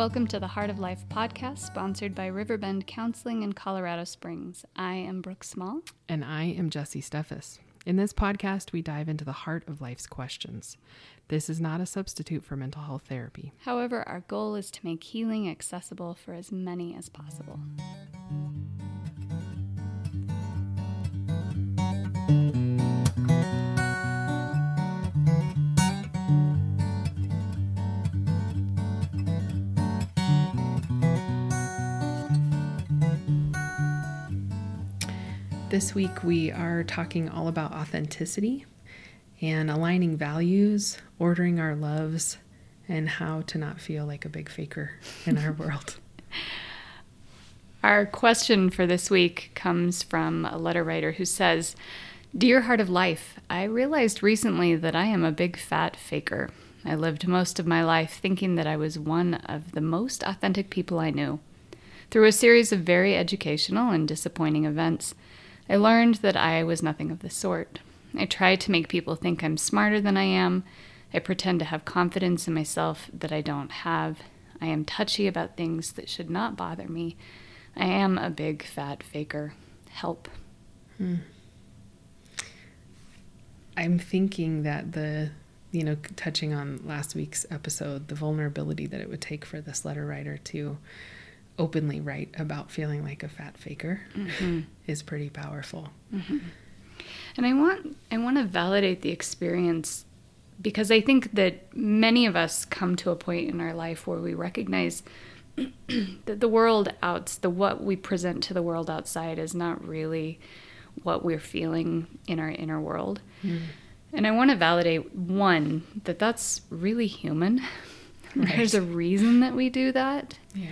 Welcome to the Heart of Life podcast, sponsored by Riverbend Counseling in Colorado Springs. I am Brooke Small. And I am Jesie Steffes. In this podcast, we dive into the heart of life's questions. This is not a substitute for mental health therapy. However, our goal is to make healing accessible for as many as possible. This week, we are talking all about authenticity and aligning values, ordering our loves, and how to not feel like a big faker in our world. Our question for this week comes from a letter writer who says, Dear Heart of Life, I realized recently that I am a big fat faker. I lived most of my life thinking that I was one of the most authentic people I knew. Through a series of very educational and disappointing events, I learned that I was nothing of the sort. I try to make people think I'm smarter than I am. I pretend to have confidence in myself that I don't have. I am touchy about things that should not bother me. I am a big fat faker. Help. Hmm. I'm thinking that the, you know, touching on last week's episode, the vulnerability that it would take for this letter writer to openly write about feeling like a fat faker mm-hmm. is pretty powerful. Mm-hmm. And I want I want to validate the experience because I think that many of us come to a point in our life where we recognize that the world outs the what we present to the world outside is not really what we're feeling in our inner world. Mm. And I want to validate one that that's really human. Right. There's a reason that we do that. Yeah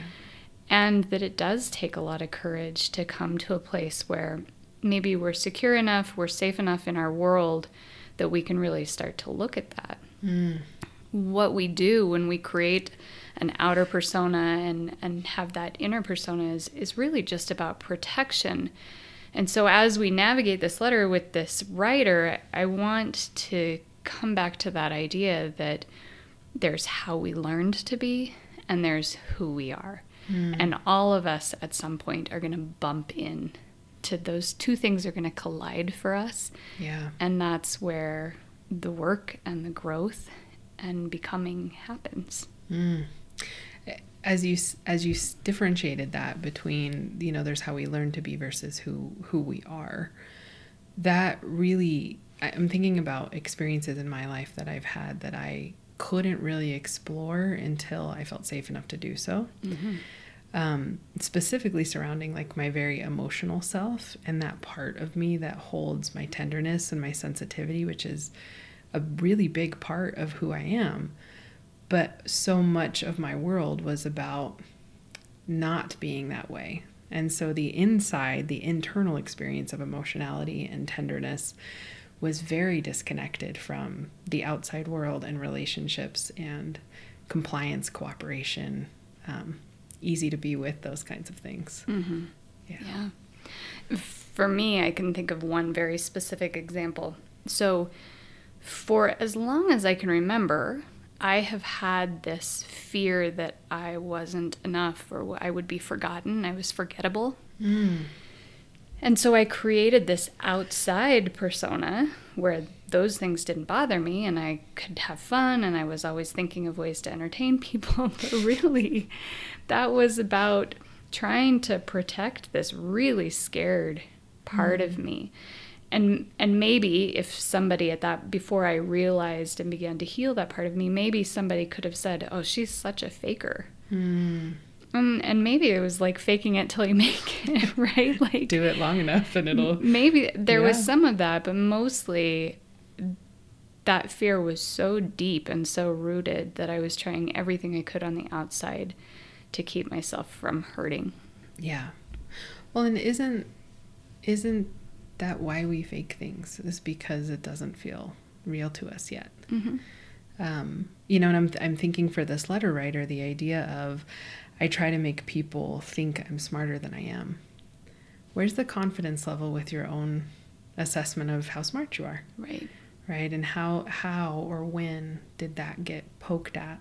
and that it does take a lot of courage to come to a place where maybe we're secure enough, we're safe enough in our world that we can really start to look at that. Mm. What we do when we create an outer persona and, and have that inner persona is, is really just about protection. And so, as we navigate this letter with this writer, I want to come back to that idea that there's how we learned to be and there's who we are. Mm. And all of us at some point are going to bump in to those two things are going to collide for us. Yeah. And that's where the work and the growth and becoming happens. Mm. As you as you differentiated that between you know there's how we learn to be versus who who we are, that really I'm thinking about experiences in my life that I've had that I couldn't really explore until I felt safe enough to do so. Mm-hmm. Um, specifically surrounding like my very emotional self and that part of me that holds my tenderness and my sensitivity, which is a really big part of who I am. But so much of my world was about not being that way. And so the inside, the internal experience of emotionality and tenderness was very disconnected from the outside world and relationships and compliance, cooperation, um, easy to be with, those kinds of things. Mm-hmm. Yeah. yeah. For me, I can think of one very specific example. So, for as long as I can remember, I have had this fear that I wasn't enough or I would be forgotten, I was forgettable. Mm. And so I created this outside persona where those things didn't bother me and I could have fun and I was always thinking of ways to entertain people. But really, that was about trying to protect this really scared part mm. of me. And and maybe if somebody at that before I realized and began to heal that part of me, maybe somebody could have said, "Oh, she's such a faker." Mm. Um, and maybe it was like faking it till you make it, right? Like do it long enough and it'll. Maybe there yeah. was some of that, but mostly that fear was so deep and so rooted that I was trying everything I could on the outside to keep myself from hurting. Yeah. Well, and isn't isn't that why we fake things? Is because it doesn't feel real to us yet. Mm-hmm. Um, you know, and I'm I'm thinking for this letter writer, the idea of I try to make people think I'm smarter than I am. Where's the confidence level with your own assessment of how smart you are? Right. Right? And how how or when did that get poked at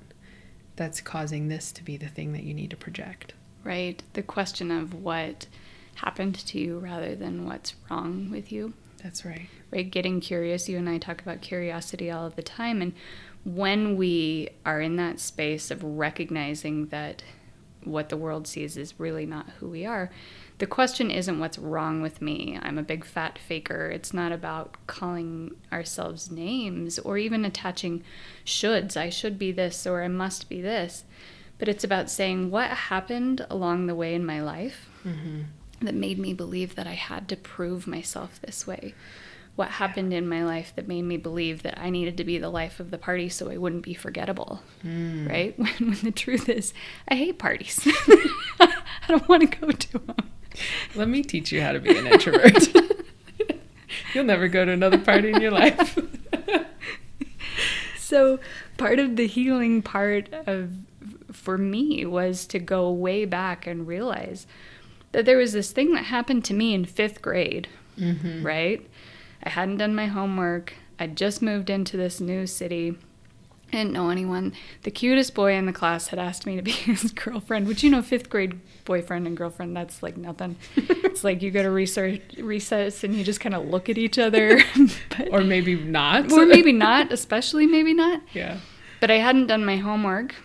that's causing this to be the thing that you need to project? Right. The question of what happened to you rather than what's wrong with you. That's right. Right. Getting curious. You and I talk about curiosity all of the time. And when we are in that space of recognizing that what the world sees is really not who we are, the question isn't what's wrong with me. I'm a big fat faker. It's not about calling ourselves names or even attaching shoulds. I should be this or I must be this. But it's about saying what happened along the way in my life mm-hmm. that made me believe that I had to prove myself this way. What happened in my life that made me believe that I needed to be the life of the party so I wouldn't be forgettable, mm. right? When, when the truth is, I hate parties. I don't want to go to them. Let me teach you how to be an introvert. You'll never go to another party in your life. so, part of the healing part of for me was to go way back and realize that there was this thing that happened to me in 5th grade, mm-hmm. right? I hadn't done my homework. I'd just moved into this new city. I didn't know anyone. The cutest boy in the class had asked me to be his girlfriend, which you know, fifth grade boyfriend and girlfriend, that's like nothing. it's like you go to research, recess and you just kind of look at each other. but, or maybe not. or maybe not, especially maybe not. Yeah. But I hadn't done my homework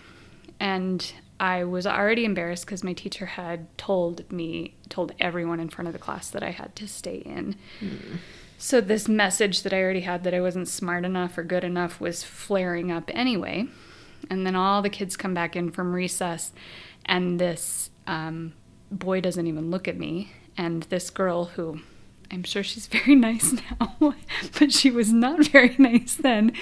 and I was already embarrassed because my teacher had told me, told everyone in front of the class that I had to stay in. Mm. So, this message that I already had that I wasn't smart enough or good enough was flaring up anyway. And then all the kids come back in from recess, and this um, boy doesn't even look at me. And this girl, who I'm sure she's very nice now, but she was not very nice then,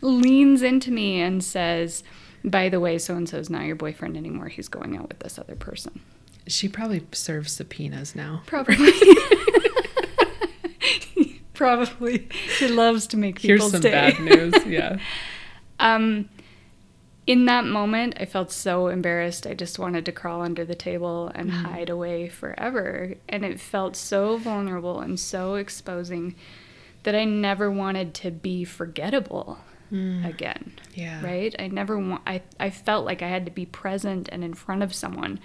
leans into me and says, By the way, so and so is not your boyfriend anymore. He's going out with this other person. She probably serves subpoenas now. Probably. Probably. She loves to make people Here's some stay. bad news. Yeah. um, in that moment, I felt so embarrassed. I just wanted to crawl under the table and mm. hide away forever. And it felt so vulnerable and so exposing that I never wanted to be forgettable mm. again. Yeah. Right? I never want I I felt like I had to be present and in front of someone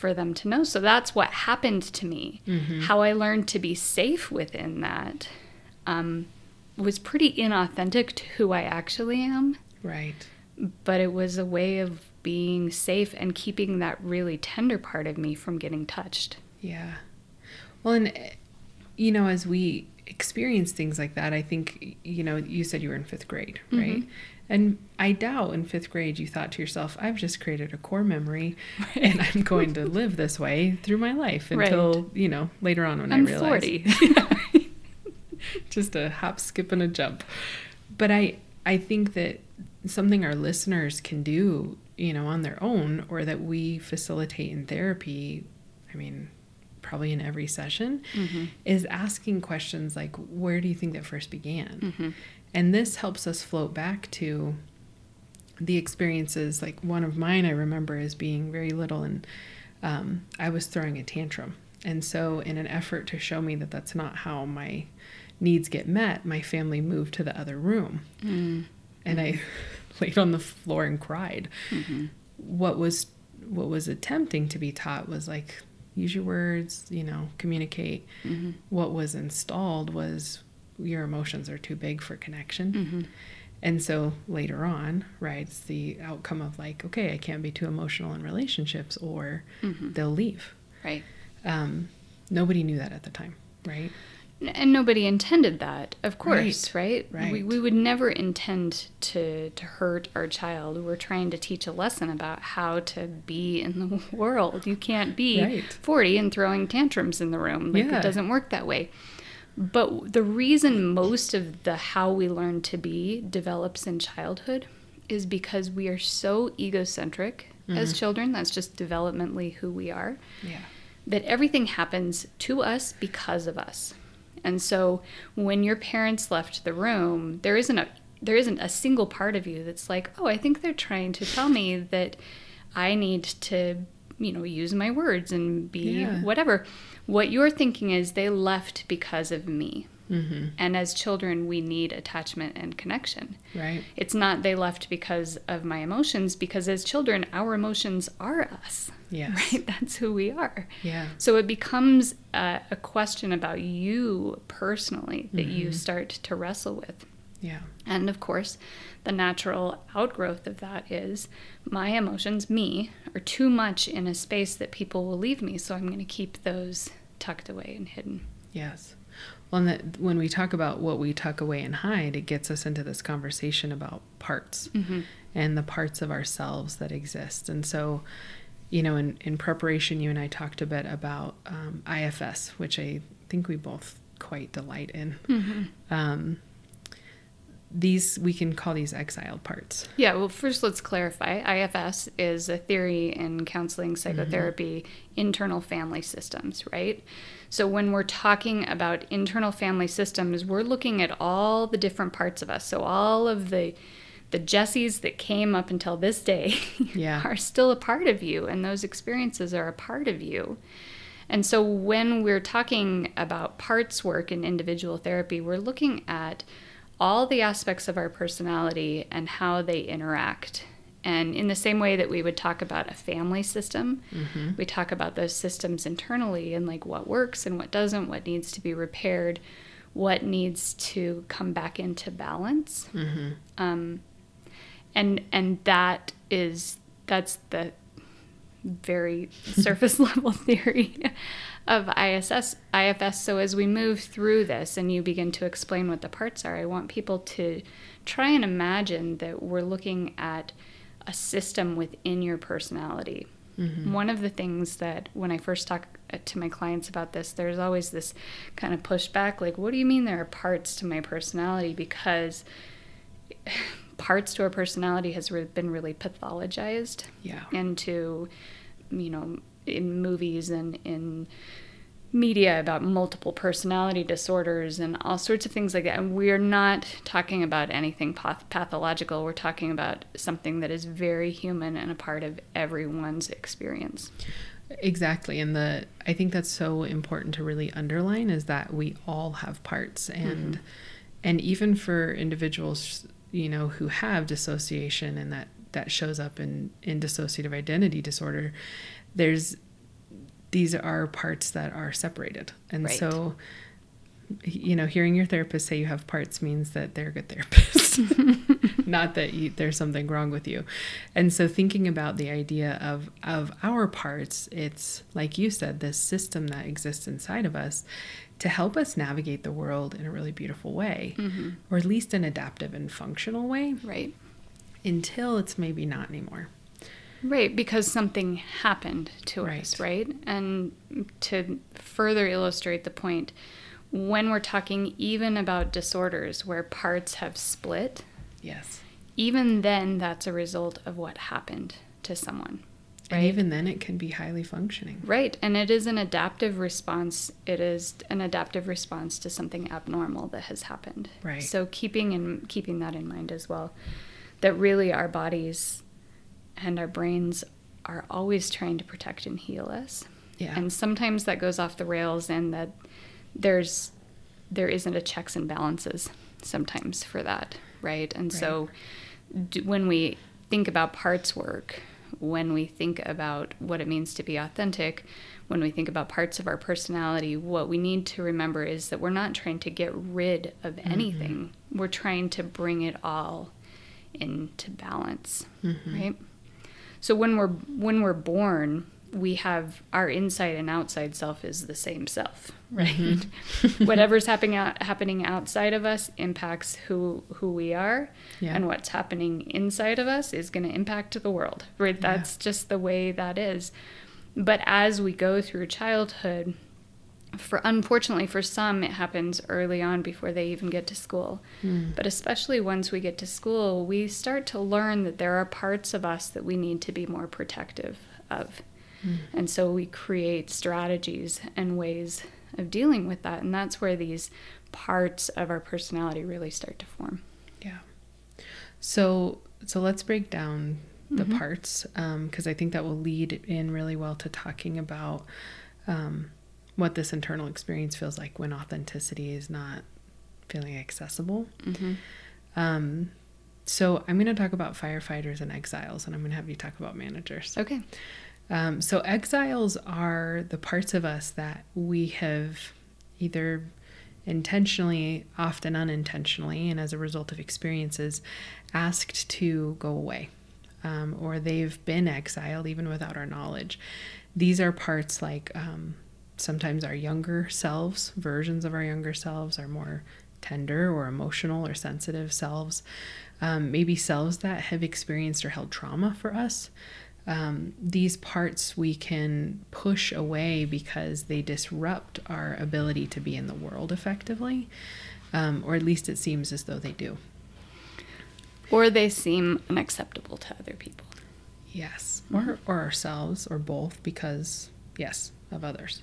for them to know. So that's what happened to me. Mm-hmm. How I learned to be safe within that um, was pretty inauthentic to who I actually am. Right. But it was a way of being safe and keeping that really tender part of me from getting touched. Yeah. Well, and, you know, as we experience things like that, I think, you know, you said you were in fifth grade, right? Mm-hmm. And I doubt in fifth grade you thought to yourself, I've just created a core memory right. and I'm going to live this way through my life until, right. you know, later on when I'm I realize. 40. just a hop, skip, and a jump. But I, I think that something our listeners can do, you know, on their own or that we facilitate in therapy, I mean, probably in every session, mm-hmm. is asking questions like, where do you think that first began? Mm-hmm. And this helps us float back to the experiences. Like one of mine, I remember as being very little, and um, I was throwing a tantrum. And so, in an effort to show me that that's not how my needs get met, my family moved to the other room. Mm. And mm-hmm. I laid on the floor and cried. Mm-hmm. What was what was attempting to be taught was like use your words, you know, communicate. Mm-hmm. What was installed was your emotions are too big for connection. Mm-hmm. And so later on, right, it's the outcome of like, okay, I can't be too emotional in relationships or mm-hmm. they'll leave. Right. Um, nobody knew that at the time, right? And nobody intended that, of course, right? Right. right. We, we would never intend to, to hurt our child. We're trying to teach a lesson about how to be in the world. You can't be right. 40 and throwing tantrums in the room. Like, yeah. it doesn't work that way. But the reason most of the how we learn to be develops in childhood is because we are so egocentric mm-hmm. as children. That's just developmentally who we are. Yeah. That everything happens to us because of us. And so when your parents left the room, there isn't a there isn't a single part of you that's like, oh, I think they're trying to tell me that I need to, you know, use my words and be Yeah. whatever. What you're thinking is they left because of me. Mm-hmm. And as children, we need attachment and connection. Right. It's not they left because of my emotions, because as children, our emotions are us, Yes. right? That's who we are. Yeah. So it becomes a, a question about you personally that you start to wrestle with. Yeah. And of course, the natural outgrowth of that is my emotions, me, are too much in a space that people will leave me. So I'm going to keep those tucked away and hidden. Yes. Well, and that when we talk about what we tuck away and hide, it gets us into this conversation about parts Mm-hmm. and the parts of ourselves that exist. And so, you know, in, in preparation, you and I talked a bit about um, IFS, which I think we both quite delight in. Mm-hmm. Um, these, we can call these exiled parts. Yeah, well, first let's clarify. IFS is a theory in counseling psychotherapy, internal family systems, right? So when we're talking about internal family systems, we're looking at all the different parts of us. So all of the the Jesies that came up until this day Yeah. are still a part of you, and those experiences are a part of you. And so when we're talking about parts work in individual therapy, we're looking at all the aspects of our personality and how they interact. And in the same way that we would talk about a family system, we talk about those systems internally and like what works and what doesn't, what needs to be repaired, what needs to come back into balance. Um, and and that is that's the very surface level theory of ISS IFS. So as we move through this and you begin to explain what the parts are, I want people to try and imagine that we're looking at a system within your personality. One of the things that when I first talk uh, to my clients about this, there's always this kind of pushback like, what do you mean there are parts to my personality? Because parts to our personality has been really pathologized Yeah. into, you know, in movies and in media about multiple personality disorders and all sorts of things like that. And we're not talking about anything path- pathological. We're talking about something that is very human and a part of everyone's experience. Exactly. And the I think that's so important to really underline is that we all have parts and mm-hmm. and even for individuals, you know, who have dissociation and that that shows up in in dissociative identity disorder, there's these are parts that are separated. And Right. so you know, hearing your therapist say you have parts means that they're a good therapist, not that you, there's something wrong with you. And so, thinking about the idea of of our parts, it's like you said, this system that exists inside of us to help us navigate the world in a really beautiful way, mm-hmm. or at least an adaptive and functional way, Right. until it's maybe not anymore. Right, because something happened to us, right? And to further illustrate the point, when we're talking even about disorders where parts have split, Yes. even then that's a result of what happened to someone. Right? And Right. even then, it can be highly functioning. Right, and it is an adaptive response. It is an adaptive response to something abnormal that has happened. Right. So keeping in keeping that in mind as well, that really our bodies and our brains are always trying to protect and heal us. Yeah. And sometimes that goes off the rails, and that there's there isn't a checks and balances sometimes for that, right? And so d- when we think about parts work, when we think about what it means to be authentic, when we think about parts of our personality, what we need to remember is that we're not trying to get rid of mm-hmm. anything. We're trying to bring it all into balance, mm-hmm. right? So when we're when we're born, we have our inside and outside self is the same self, right? Mm-hmm. Whatever's happening out, happening outside of us impacts who who we are, Yeah. and what's happening inside of us is going to impact the world, right? Yeah. That's just the way that is. But as we go through childhood, for unfortunately for some it happens early on before they even get to school. But especially once we get to school we start to learn that there are parts of us that we need to be more protective of. And so we create strategies and ways of dealing with that and that's where these parts of our personality really start to form. Yeah. So so let's break down the Mhm. parts because I think that will lead in really well to talking about um, what this internal experience feels like when authenticity is not feeling accessible. Mhm. Um, so I'm going to talk about firefighters and exiles, and I'm going to have you talk about managers. Okay. Um, so exiles are the parts of us that we have either intentionally, often unintentionally, and as a result of experiences, asked to go away, um, or they've been exiled even without our knowledge. These are parts like um, sometimes our younger selves, versions of our younger selves, are more tender or emotional or sensitive selves, um, maybe selves that have experienced or held trauma for us. Um, these parts we can push away because they disrupt our ability to be in the world effectively, um, or at least it seems as though they do. Or they seem unacceptable to other people. Yes, or or ourselves, or both, because yes, of others.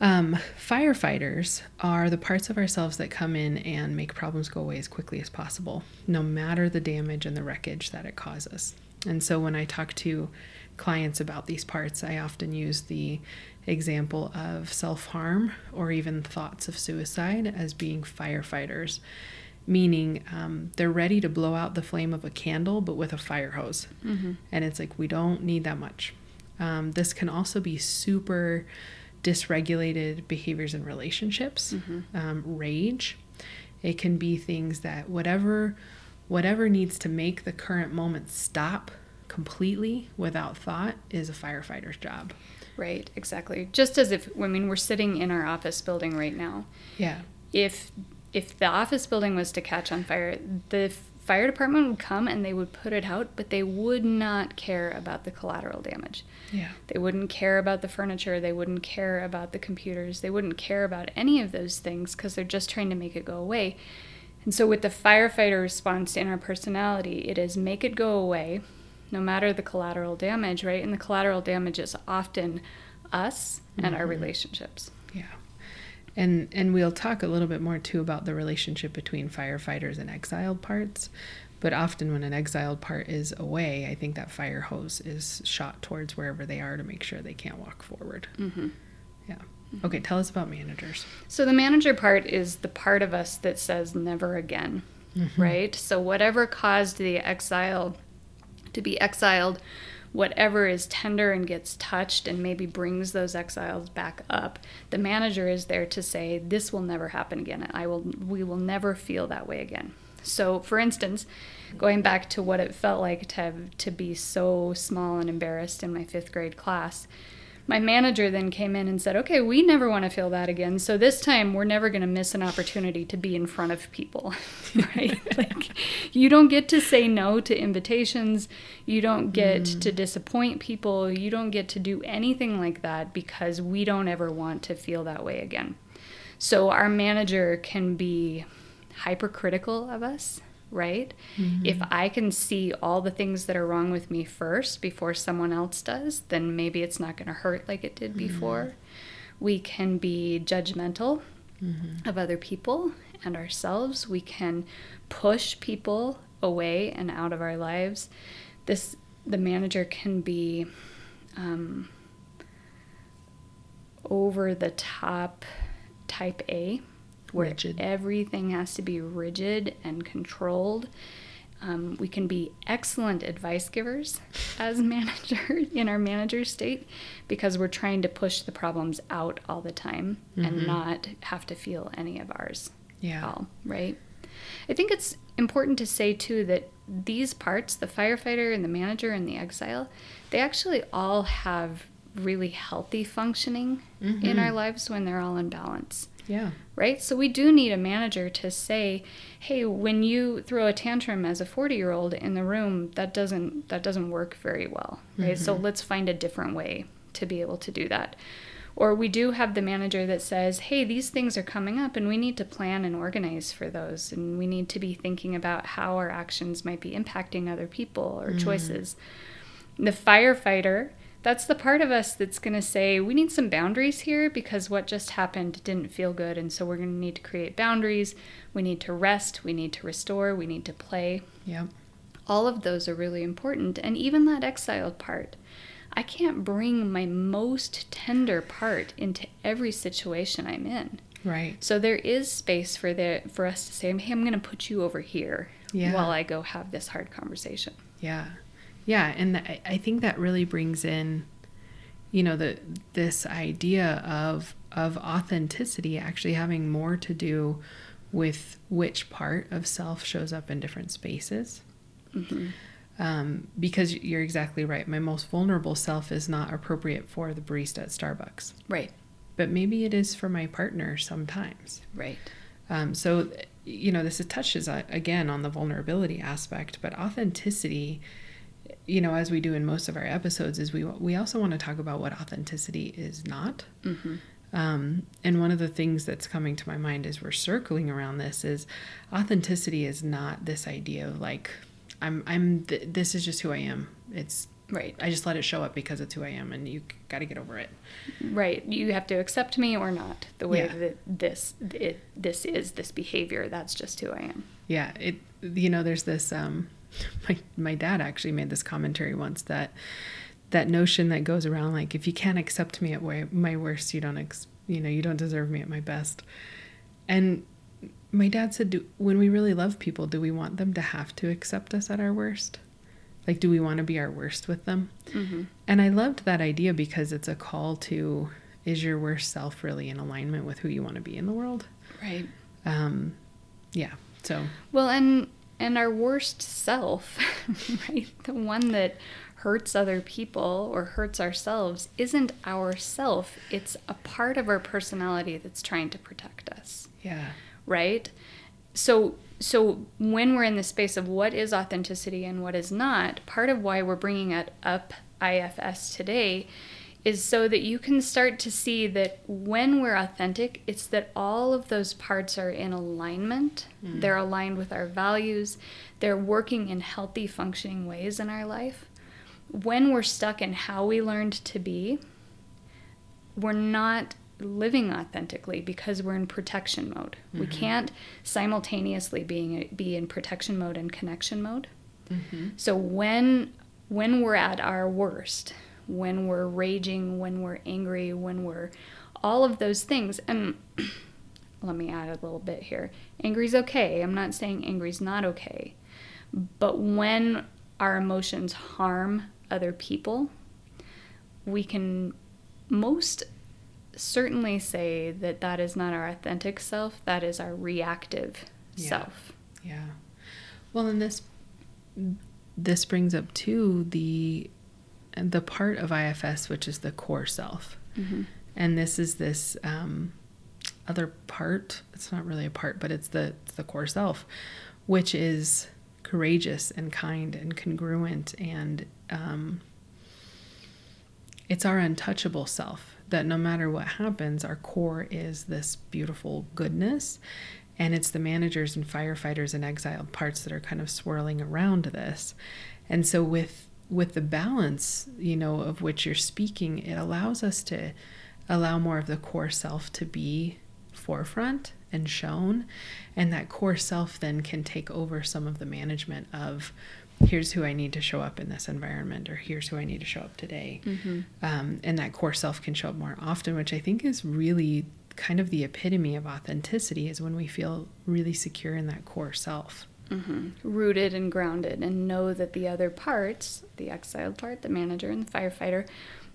Um, firefighters are the parts of ourselves that come in and make problems go away as quickly as possible, no matter the damage and the wreckage that it causes. And so when I talk to clients about these parts, I often use the example of self harm or even thoughts of suicide as being firefighters, meaning um, they're ready to blow out the flame of a candle, but with a fire hose. Mm-hmm. And it's like, we don't need that much. Um, this can also be super dysregulated behaviors in relationships, um, rage. It can be things that whatever whatever needs to make the current moment stop completely without thought is a firefighter's job. Right, exactly. Just as if, I mean, we're sitting in our office building right now. Yeah. If if the office building was to catch on fire, the fire department would come and they would put it out, but they would not care about the collateral damage. Yeah. They wouldn't care about the furniture. They wouldn't care about the computers. They wouldn't care about any of those things because they're just trying to make it go away. And so, with the firefighter response in our personality, it is make it go away, no matter the collateral damage, right? And the collateral damage is often us and our mm-hmm. relationships. Yeah. And and we'll talk a little bit more too about the relationship between firefighters and exiled parts. But often when an exiled part is away, I think that fire hose is shot towards wherever they are to make sure they can't walk forward. Mm-hmm. Yeah. Okay, tell us about managers. So, the manager part is the part of us that says never again, right? So, whatever caused the exile to be exiled, whatever is tender and gets touched and maybe brings those exiles back up, the manager is there to say, This will never happen again. I will, we will never feel that way again. So, for instance, going back to what it felt like to to be so small and embarrassed in my fifth grade class, my manager then came in and said, "Okay, we never want to feel that again. So this time we're never going to miss an opportunity to be in front of people." right? like you don't get to say no to invitations. You don't get mm. to disappoint people. You don't get to do anything like that because we don't ever want to feel that way again. So our manager can be hypercritical of us, right? Mm-hmm. If I can see all the things that are wrong with me first before someone else does, then maybe it's not going to hurt like it did before. Mm-hmm. We can be judgmental mm-hmm. of other people and ourselves. We can push people away and out of our lives. This the manager can be um, over the top type A, where Rigid. everything has to be rigid and controlled. Um, we can be excellent advice givers as manager in our manager state because we're trying to push the problems out all the time and not have to feel any of ours Yeah. all, right? I think it's important to say too that these parts, the firefighter and the manager and the exile, they actually all have really healthy functioning in our lives when they're all in balance Yeah. right? So we do need a manager to say, "Hey, when you throw a tantrum as a 40-year-old in the room, that doesn't that doesn't work very well." Right? So mm-hmm. let's find a different way to be able to do that. Or we do have the manager that says, "Hey, these things are coming up and we need to plan and organize for those and we need to be thinking about how our actions might be impacting other people or mm. choices." The firefighter That's the part of us that's going to say, we need some boundaries here because what just happened didn't feel good. And so we're going to need to create boundaries. We need to rest. We need to restore. We need to play. Yep. All of those are really important. And even that exiled part. I can't bring my most tender part into every situation I'm in. Right. So there is space for the for us to say, "Hey, I'm going to put you over here Yeah. while I go have this hard conversation." Yeah. Yeah, and I- I think that really brings in you know the this idea of of authenticity actually having more to do with which part of self shows up in different spaces. Um, because you're exactly right. My most vulnerable self is not appropriate for the barista at Starbucks, Right. but maybe it is for my partner sometimes. Right. Um, so, you know, this touches uh, again on the vulnerability aspect, but authenticity, you know, as we do in most of our episodes, is we we also want to talk about what authenticity is not. hmm Um, and one of the things that's coming to my mind as we're circling around this is authenticity is not this idea of like I'm I'm th- this is just who I am. It's Right. I just let it show up because it's who I am, and you got to get over it. Right. You have to accept me or not. The way Yeah. that this it, this is this behavior. That's just who I am. Yeah, it you know there's this um my my dad actually made this commentary once that that notion that goes around like if you can't accept me at my, my worst you don't ex, you know you don't deserve me at my best. And my dad said do, when we really love people do we want them to have to accept us at our worst? Like do we want to be our worst with them? Mm-hmm. And I loved that idea because it's a call to is your worst self really in alignment with who you want to be in the world? Right. Um yeah. So Well, and and our worst self, right? The one that hurts other people or hurts ourselves isn't our self. It's a part of our personality that's trying to protect us. yeah. right so so when we're in the space of what is authenticity and what is not part of why we're bringing it up ifs today is so that you can start to see that when we're authentic it's that all of those parts are in alignment they're aligned with our values they're working in healthy functioning ways in our life when we're stuck in how we learned to be we're not living authentically because we're in protection mode. We can't simultaneously being be in protection mode and connection mode. Mm-hmm. So when when we're at our worst, when we're raging, when we're angry, when we're all of those things and let me add a little bit here. Angry's okay. I'm not saying angry's not okay. But when our emotions harm other people, we can most certainly say that that is not our authentic self, that is our reactive Yeah. self. Yeah. Well, and this this brings up too the the part of IFS which is the core self, Mhm. and this is this um, other part. It's not really a part, but it's the it's the core self, which is courageous and kind and congruent and um, it's our untouchable self that no matter what happens, our core is this beautiful goodness. And it's the managers and firefighters and exiled parts that are kind of swirling around this. And so with with the balance, you know, of which you're speaking, it allows us to allow more of the core self to be forefront and shown. And that core self then can take over some of the management of here's who I need to show up in this environment, or here's who I need to show up today. Mm-hmm. Um, and that core self can show up more often, which I think is really kind of the epitome of authenticity is when we feel really secure in that core self. Hmm Rooted and grounded, and know that the other parts, the exiled part, the manager, and the firefighter,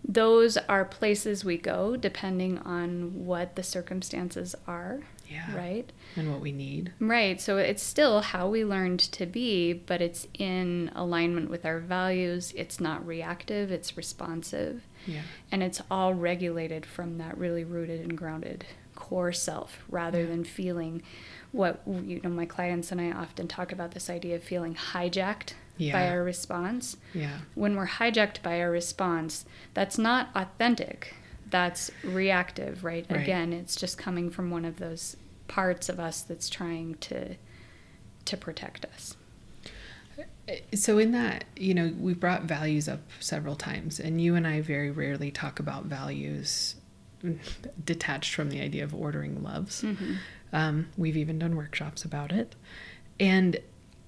those are places we go depending on what the circumstances are, Yeah. right? And what we need. Right. So it's still how we learned to be, but it's in alignment with our values. It's not reactive, it's responsive. Yeah. And it's all regulated from that really rooted and grounded core self rather Yeah. than feeling what, you know, my clients and I often talk about this idea of feeling hijacked by our response. Yeah. When we're hijacked by our response, that's not authentic. That's reactive, right? Right. Again, it's just coming from one of those parts of us that's trying to to protect us. So, in that, you know, we brought values up several times, and you and I very rarely talk about values detached from the idea of ordering loves. Mm-hmm. Um, we've even done workshops about it. And,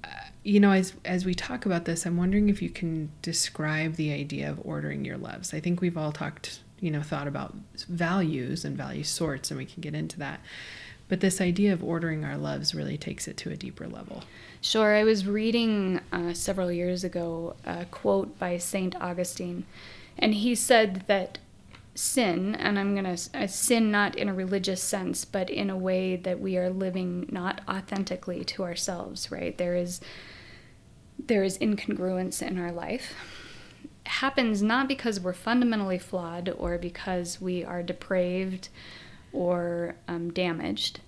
uh, you know, as, as we talk about this, I'm wondering if you can describe the idea of ordering your loves. I think we've all talked, you know, thought about values and value sorts, and we can get into that. But this idea of ordering our loves really takes it to a deeper level. Sure. I was reading uh, several years ago a quote by St. Augustine, and he said that sin, and I'm going to uh, sin not in a religious sense, but in a way that we are living not authentically to ourselves, right? There is there is incongruence in our life. It happens not because we're fundamentally flawed or because we are depraved or um, damaged,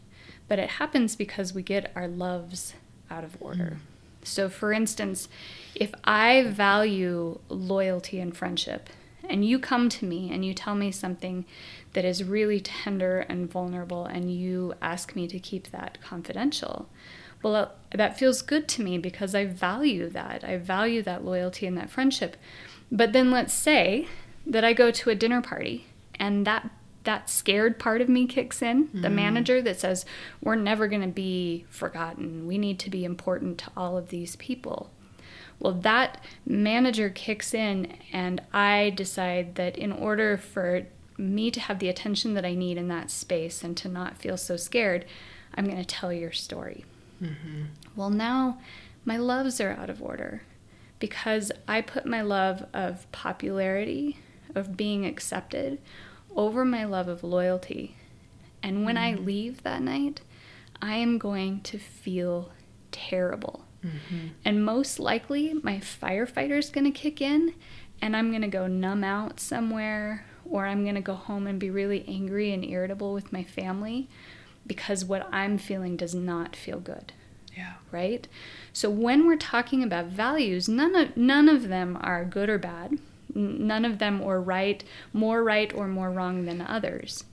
but it happens because we get our loves out of order. Mm. So, for instance, if I value loyalty and friendship, and you come to me and you tell me something that is really tender and vulnerable, and you ask me to keep that confidential, well, uh, that feels good to me because I value that. I value that loyalty and that friendship. But then let's say that I go to a dinner party and that that scared part of me kicks in, mm-hmm. the manager that says, We're never going to be forgotten. We need to be important to all of these people. Well, that manager kicks in, and I decide that in order for me to have the attention that I need in that space and to not feel so scared, I'm going to tell your story. Mm-hmm. Well, now my loves are out of order because I put my love of popularity, of being accepted, over my love of loyalty. And when mm-hmm. I leave that night, I am going to feel terrible. Mm-hmm. And most likely, my firefighter is going to kick in, and I'm going to go numb out somewhere, or I'm going to go home and be really angry and irritable with my family because what I'm feeling does not feel good. Yeah. Right? So when we're talking about values, none of none of them are good or bad none of them are right, more right or more wrong than others.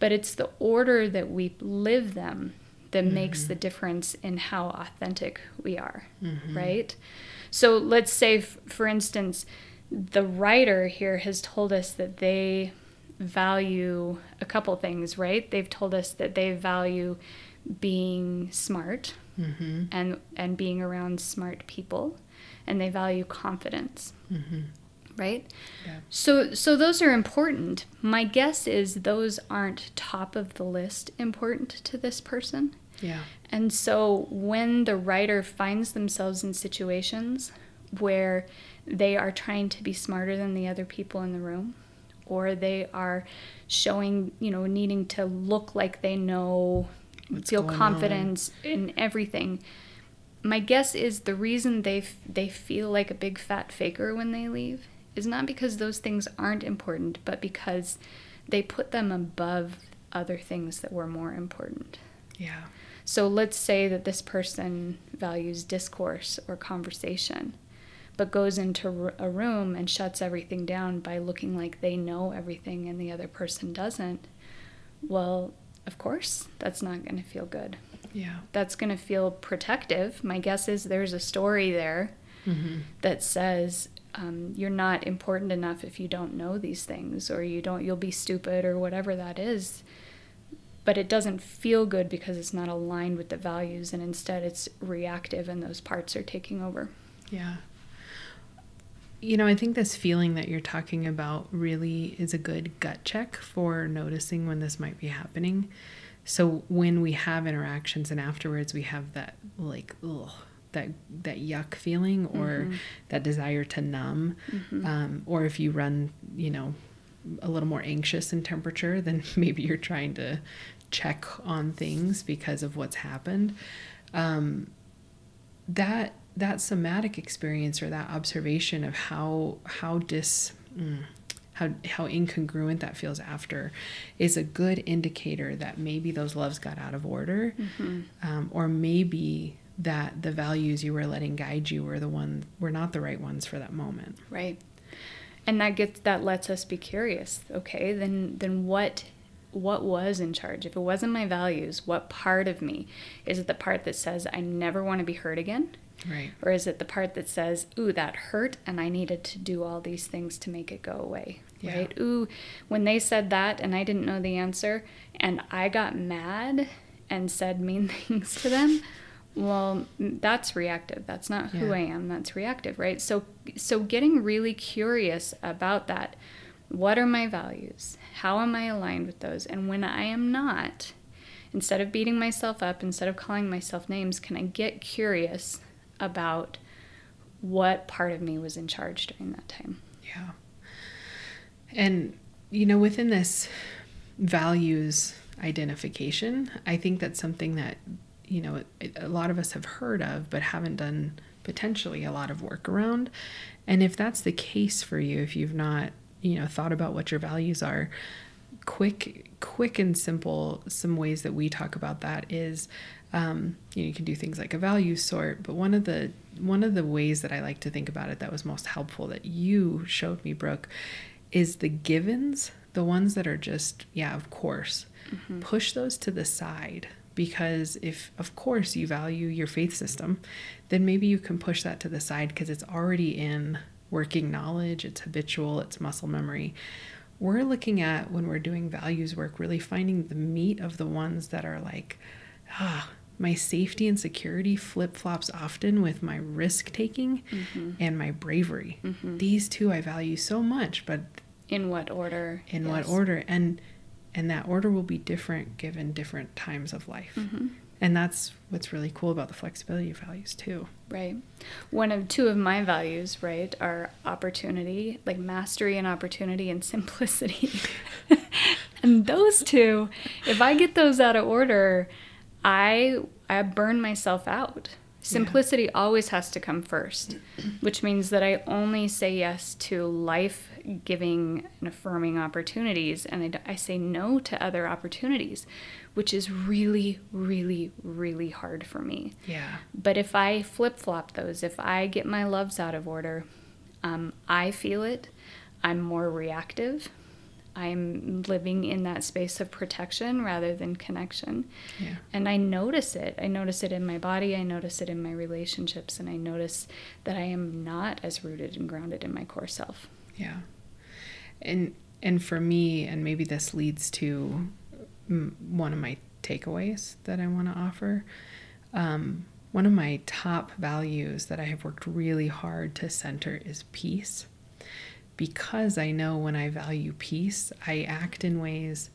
But it's the order that we live them that mm-hmm. makes the difference in how authentic we are, mm-hmm. right? So let's say, f- for instance, the writer here has told us that they value a couple things, right? They've told us that they value being smart mm-hmm. and and being around smart people, and they value confidence. Mm-hmm right? Yeah. So so those are important. My guess is those aren't top of the list important to this person. Yeah. And so when the writer finds themselves in situations where they are trying to be smarter than the other people in the room or they are showing, you know, needing to look like they know, What's feel confidence on? in everything. My guess is the reason they f- they feel like a big fat faker when they leave is not because those things aren't important, but because they put them above other things that were more important. Yeah. So let's say that this person values discourse or conversation, but goes into a room and shuts everything down by looking like they know everything and the other person doesn't. Well, of course, that's not going to feel good. Yeah. That's going to feel protective. My guess is there's a story there mm-hmm. that says um, you're not important enough if you don't know these things or you don't you'll be stupid or whatever that is but it doesn't feel good because it's not aligned with the values and instead it's reactive and those parts are taking over yeah you know i think this feeling that you're talking about really is a good gut check for noticing when this might be happening so when we have interactions and afterwards we have that like ugh that that yuck feeling or mm-hmm. that desire to numb mm-hmm. um, or if you run you know a little more anxious in temperature then maybe you're trying to check on things because of what's happened um, that that somatic experience or that observation of how how dis mm, how how incongruent that feels after is a good indicator that maybe those loves got out of order mm-hmm. um, or maybe that the values you were letting guide you were the one were not the right ones for that moment. Right. And that gets that lets us be curious. Okay, then then what what was in charge? If it wasn't my values, what part of me is it the part that says I never want to be hurt again? Right. Or is it the part that says, ooh, that hurt and I needed to do all these things to make it go away? Yeah. Right? Ooh, when they said that and I didn't know the answer and I got mad and said mean things to them, well, that's reactive. That's not who Yeah. I am. That's reactive, right? So so getting really curious about that. What are my values? How am I aligned with those? And when I am not, instead of beating myself up, instead of calling myself names, can I get curious about what part of me was in charge during that time? Yeah. And, you know, within this values identification, I think that's something that, you know, it- a lot of us have heard of, but haven't done potentially a lot of work around. And if that's the case for you, if you've not, you know, thought about what your values are, quick, quick and simple, some ways that we talk about that is, um, you know, you can do things like a value sort, but one of the one of the ways that I like to think about it that was most helpful that you showed me, Brooke, is the givens, the ones that are just, yeah, of course. Push those to the side because if of course you value your faith system, then maybe you can push that to the side because it's already in working knowledge, it's habitual, it's muscle memory. We're looking at when we're doing values work, really finding the meat of the ones that are like, ah, my safety and security flip flops often with my risk taking and my bravery. These two I value so much, but In what order? in what order? And and that order will be different given different times of life. Mm-hmm. And that's what's really cool about the flexibility of values too. Right. One of two of my values, right, are opportunity, like mastery and opportunity and simplicity. and those two, if I get those out of order, I I burn myself out. Simplicity always has to come first, which means that I only say yes to life giving and affirming opportunities, and I say no to other opportunities, which is really, really, really hard for me. Yeah. But if I flip flop those, if I get my loves out of order, um, I feel it. I'm more reactive. I'm living in that space of protection rather than connection. Yeah. And I notice it. I notice it in my body. I notice it in my relationships. And I notice that I am not as rooted and grounded in my core self. Yeah. And and for me, and maybe this leads to one of my takeaways that I want to offer. Um, one of my top values that I have worked really hard to center is peace. Because I know when I value peace, I act in ways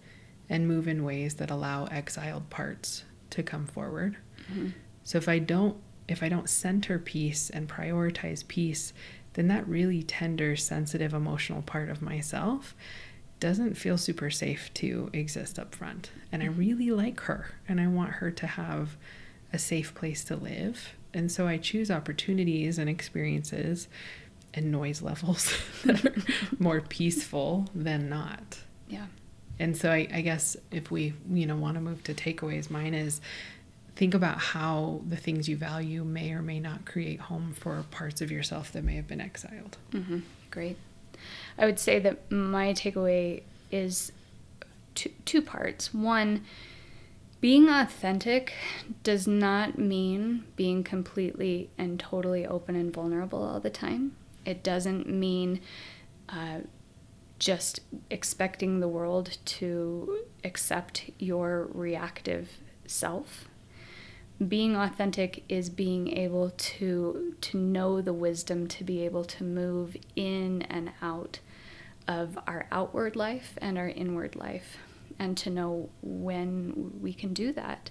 and move in ways that allow exiled parts to come forward. Mm-hmm. So if I don't if I don't center peace and prioritize peace, then that really tender, sensitive, emotional part of myself doesn't feel super safe to exist up front. And I mm-hmm. really like her and I want her to have a safe place to live. And so I choose opportunities and experiences and noise levels that are more peaceful than not. Yeah. And so I, I guess if we, you know, want to move to takeaways, mine is think about how the things you value may or may not create home for parts of yourself that may have been exiled. hmm Great. I would say that my takeaway is two, two parts. One, being authentic does not mean being completely and totally open and vulnerable all the time. It doesn't mean uh, just expecting the world to accept your reactive self. Being authentic is being able to to know the wisdom to be able to move in and out of our outward life and our inward life and to know when we can do that.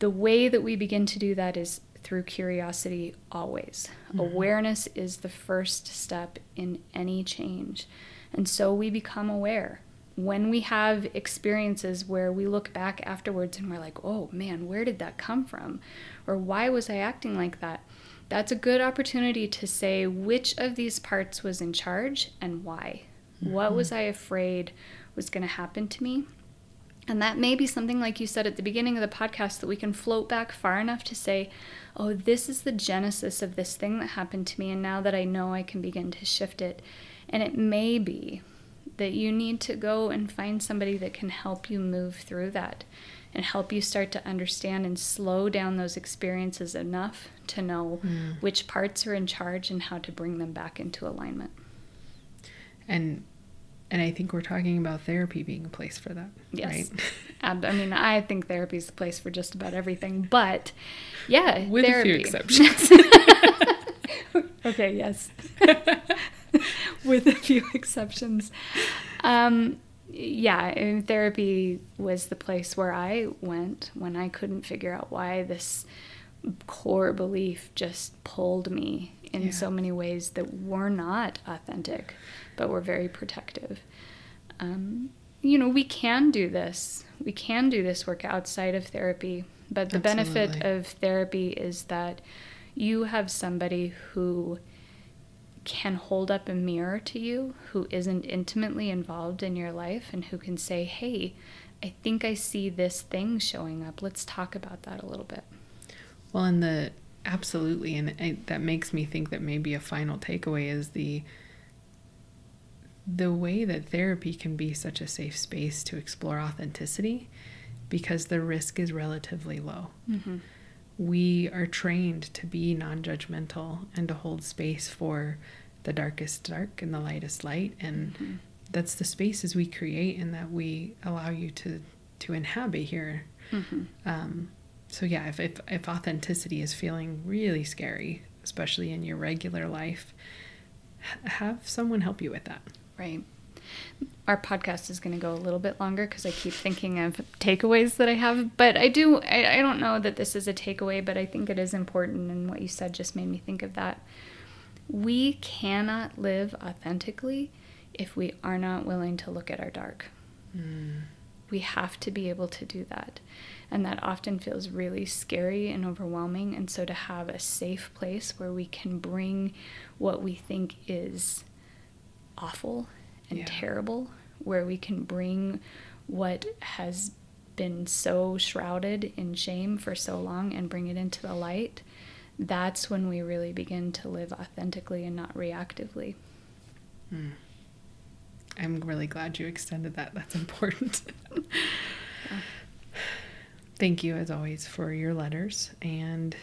The way that we begin to do that is through curiosity always mm-hmm. awareness is the first step in any change and so we become aware when we have experiences where we look back afterwards and we're like, oh man, where did that come from? Or why was I acting like that? That's a good opportunity to say which of these parts was in charge and why. What mm-hmm. was I afraid was going to happen to me? And that may be something, like you said at the beginning of the podcast, that we can float back far enough to say, oh, this is the genesis of this thing that happened to me. And now that I know, I can begin to shift it. And it may be that you need to go and find somebody that can help you move through that. and help you start to understand and slow down those experiences enough to know Mm. which parts are in charge and how to bring them back into alignment. And and I think we're talking about therapy being a place for that. Yes. Right? And, I mean, I think therapy is the place for just about everything, but yeah, With a few exceptions. okay, yes. With a few exceptions. Um, yeah, therapy was the place where I went when I couldn't figure out why this core belief just pulled me in Yeah. so many ways that were not authentic, but were very protective. Um, you know, we can do this. We can do this work outside of therapy, but the benefit of therapy is that you have somebody who can hold up a mirror to you who isn't intimately involved in your life and who can say, Hey, I think I see this thing showing up. Let's talk about that a little bit. Well, and the absolutely, and I, that makes me think that maybe a final takeaway is the the way that therapy can be such a safe space to explore authenticity because the risk is relatively low. Mm-hmm. We are trained to be non-judgmental and to hold space for the darkest dark and the lightest light and Mm-hmm. that's the spaces we create and that we allow you to to inhabit here Mm-hmm. um, so yeah, if, if if authenticity is feeling really scary, especially in your regular life, have someone help you with that. Right. Our podcast is going to go a little bit longer because I keep thinking of takeaways that I have. But I do, I, I don't know that this is a takeaway, but I think it is important. And what you said just made me think of that. We cannot live authentically if we are not willing to look at our dark. Mm. We have to be able to do that. And that often feels really scary and overwhelming. And so to have a safe place where we can bring what we think is awful and Yeah. terrible, where we can bring what has been so shrouded in shame for so long and bring it into the light, that's when we really begin to live authentically and not reactively. Hmm. I'm really glad you extended that. That's important. Thank you as always for your letters and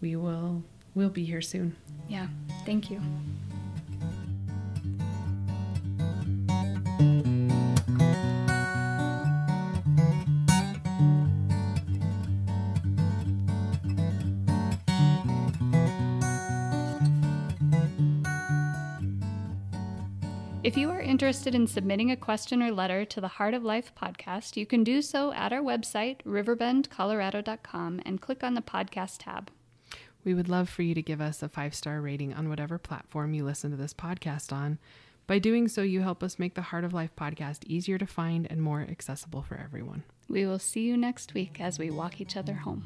we will we'll be here soon. Yeah, thank you. Interested in submitting a question or letter to the Heart of Life podcast, you can do so at our website, riverbendcolorado.com, and click on the podcast tab. We would love for you to give us a five star rating on whatever platform you listen to this podcast on. By doing so, you help us make the Heart of Life podcast easier to find and more accessible for everyone. We will see you next week as we walk each other home.